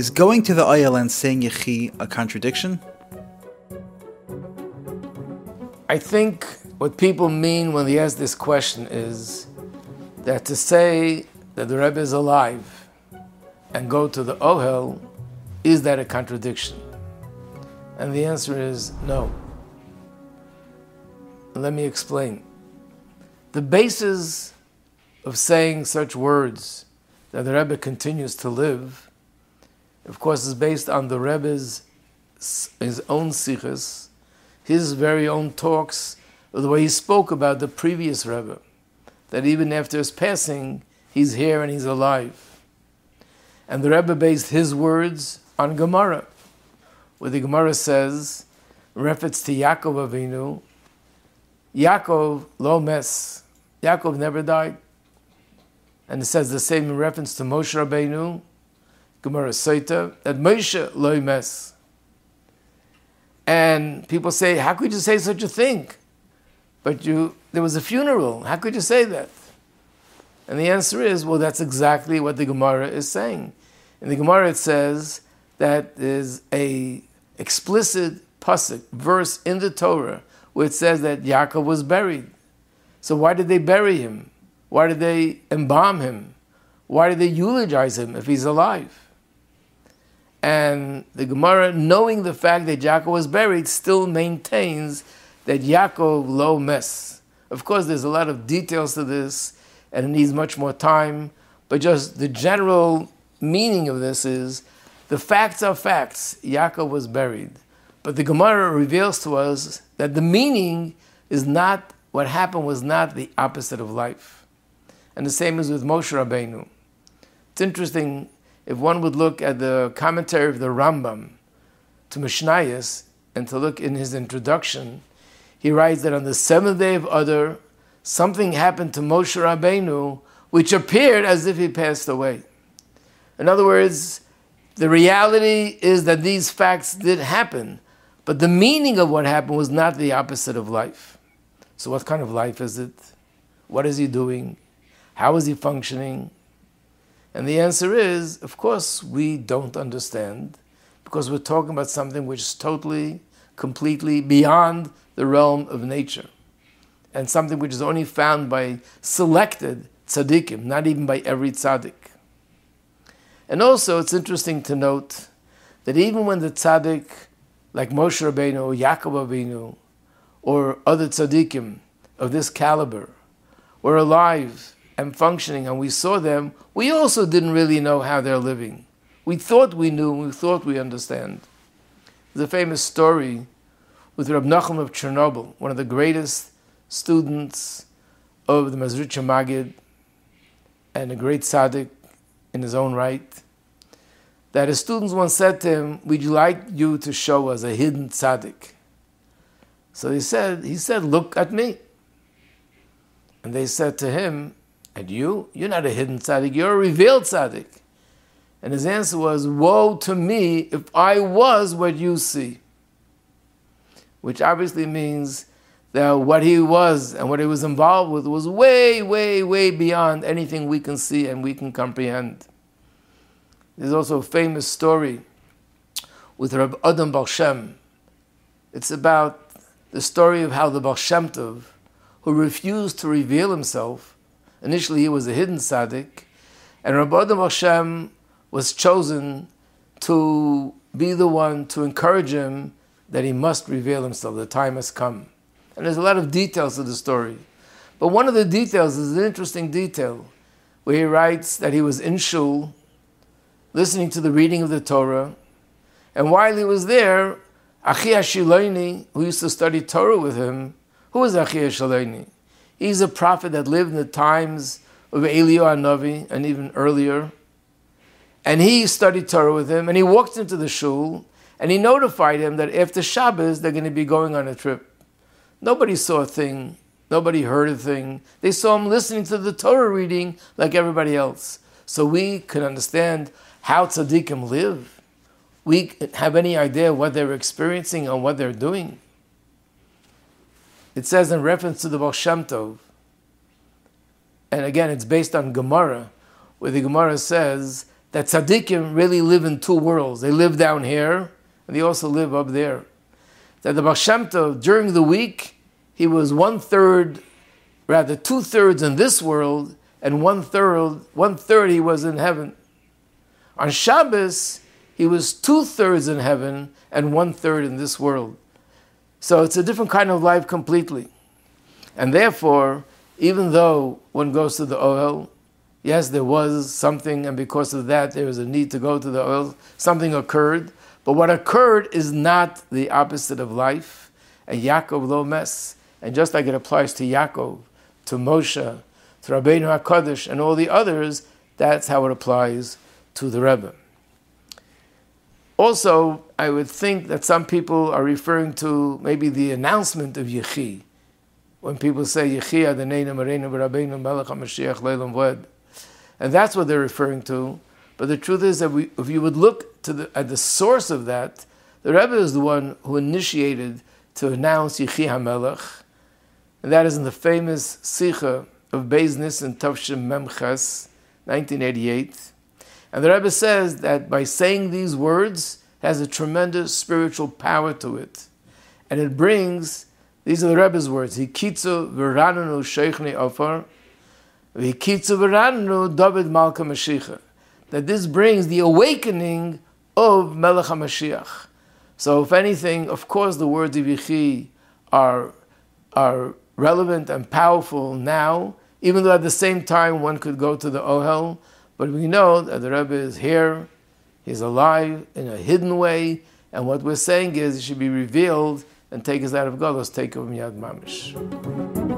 Is going to the Ohel and saying Yechi a contradiction? I think what people mean when they ask this question is that to say that the Rebbe is alive and go to the Ohel, is that a contradiction? And the answer is no. Let me explain. The basis of saying such words that the Rebbe continues to live, of course, is based on the Rebbe's his own sichos, his very own talks, the way he spoke about the previous Rebbe, that even after his passing, he's here and he's alive. And the Rebbe based his words on Gemara, where the Gemara says, reference to Yaakov Avinu, Yaakov lo mes, Yaakov never died. And it says the same in reference to Moshe Rabbeinu, Gemara Sotah, that Moshe lo mes. And people say, how could you say such a thing? But you, there was a funeral. How could you say that? And the answer is, well, that's exactly what the Gemara is saying. In the Gemara, it says that there's a explicit pasuk verse in the Torah where it says that Yaakov was buried. So why did they bury him? Why did they embalm him? Why did they eulogize him if he's alive? And the Gemara, knowing the fact that Yaakov was buried, still maintains that Yaakov lo mes. Of course, there's a lot of details to this, and it needs much more time. But just the general meaning of this is the facts are facts. Yaakov was buried. But the Gemara reveals to us that the meaning is not, what happened was not the opposite of life. And the same is with Moshe Rabbeinu. It's interesting, if one would look at the commentary of the Rambam to Mishnayos and to look in his introduction, he writes that on the seventh day of Adar, something happened to Moshe Rabbeinu which appeared as if he passed away. In other words, the reality is that these facts did happen, but the meaning of what happened was not the opposite of life. So, what kind of life is it? What is he doing? How is he functioning? And the answer is, of course, we don't understand because we're talking about something which is totally, completely beyond the realm of nature and something which is only found by selected tzaddikim, not even by every tzaddik. And also, it's interesting to note that even when the tzaddik like Moshe Rabbeinu or Yaakov Rabbeinu or other tzaddikim of this caliber were alive and functioning and we saw them, we also didn't really know how they're living. We thought we knew, we thought we understand. A famous story with Rab Nachum of Chernobyl, one of the greatest students of the Mezritcher Maggid and a great tzaddik in his own right that his students once said to him, We'd like you to show us a hidden tzaddik. So he said, he said, Look at me. And they said to him, And you? You're not a hidden tzaddik, you're a revealed tzaddik. And his answer was, Woe to me if I was what you see. Which obviously means that what he was and what he was involved with was way, way, way beyond anything we can see and we can comprehend. There's also a famous story with Rabbi Adam Baal Shem. It's about the story of how the Baal who refused to reveal himself, initially he was a hidden tzaddik, and Rabbi Adam Baal Shem was chosen to be the one to encourage him that he must reveal himself. The time has come. And there's a lot of details to the story. But one of the details is an interesting detail where he writes that he was in shul listening to the reading of the Torah. And while he was there, Achia Shiloni, who used to study Torah with him, who was Achia Shiloni? He's a prophet that lived in the times of Eliyahu Navi and even earlier. And he studied Torah with him, and he walked into the shul, and he notified him that after Shabbos they're going to be going on a trip. Nobody saw a thing, nobody heard a thing. They saw him listening to the Torah reading like everybody else. So we can understand how tzaddikim live, we have any idea what they're experiencing and what they're doing. It says in reference to the Baal Shem Tov, and again it's based on Gemara, where the Gemara says that tzaddikim really live in two worlds. They live down here, and they also live up there. That the Baal Shem Tov, during the week, he was one third, rather two thirds in this world, and one third, one third he was in heaven. On Shabbos, he was two thirds in heaven and one third in this world. So it's a different kind of life completely. And therefore, even though one goes to the Ohel, yes, there was something, and because of that, there was a need to go to the Ohel, something occurred. But what occurred is not the opposite of life. And Yaakov lo mes. And just like it applies to Yaakov, to Moshe, to Rabbeinu HaKadosh, and all the others, that's how it applies to the Rebbe. Also, I would think that some people are referring to maybe the announcement of Yechi. When people say Yechi Adoneinu Moreinu Rabbeinu Melech HaMashiach L'olam Va'ed. And that's what they're referring to. But the truth is that we, if you would look the, at the source of that, the Rebbe is the one who initiated to announce Yechi HaMelech. And that is in the famous Sikha of Beis Nissen Tavshim Memches, 1988. And the Rebbe says that by saying these words has a tremendous spiritual power to it. And it brings, these are the Rebbe's words, Hikitzu v'rananu sheichni ofar, v'hikitzu v'rananu David Malka Mashiach. That this brings the awakening of Melech HaMashiach. So if anything, of course the words of Yechi are, are relevant and powerful now, even though at the same time one could go to the Ohel, but we know that the Rebbe is here, he's alive in a hidden way, and what we're saying is it should be revealed and take us out of Golos, take of Miyad Mamish.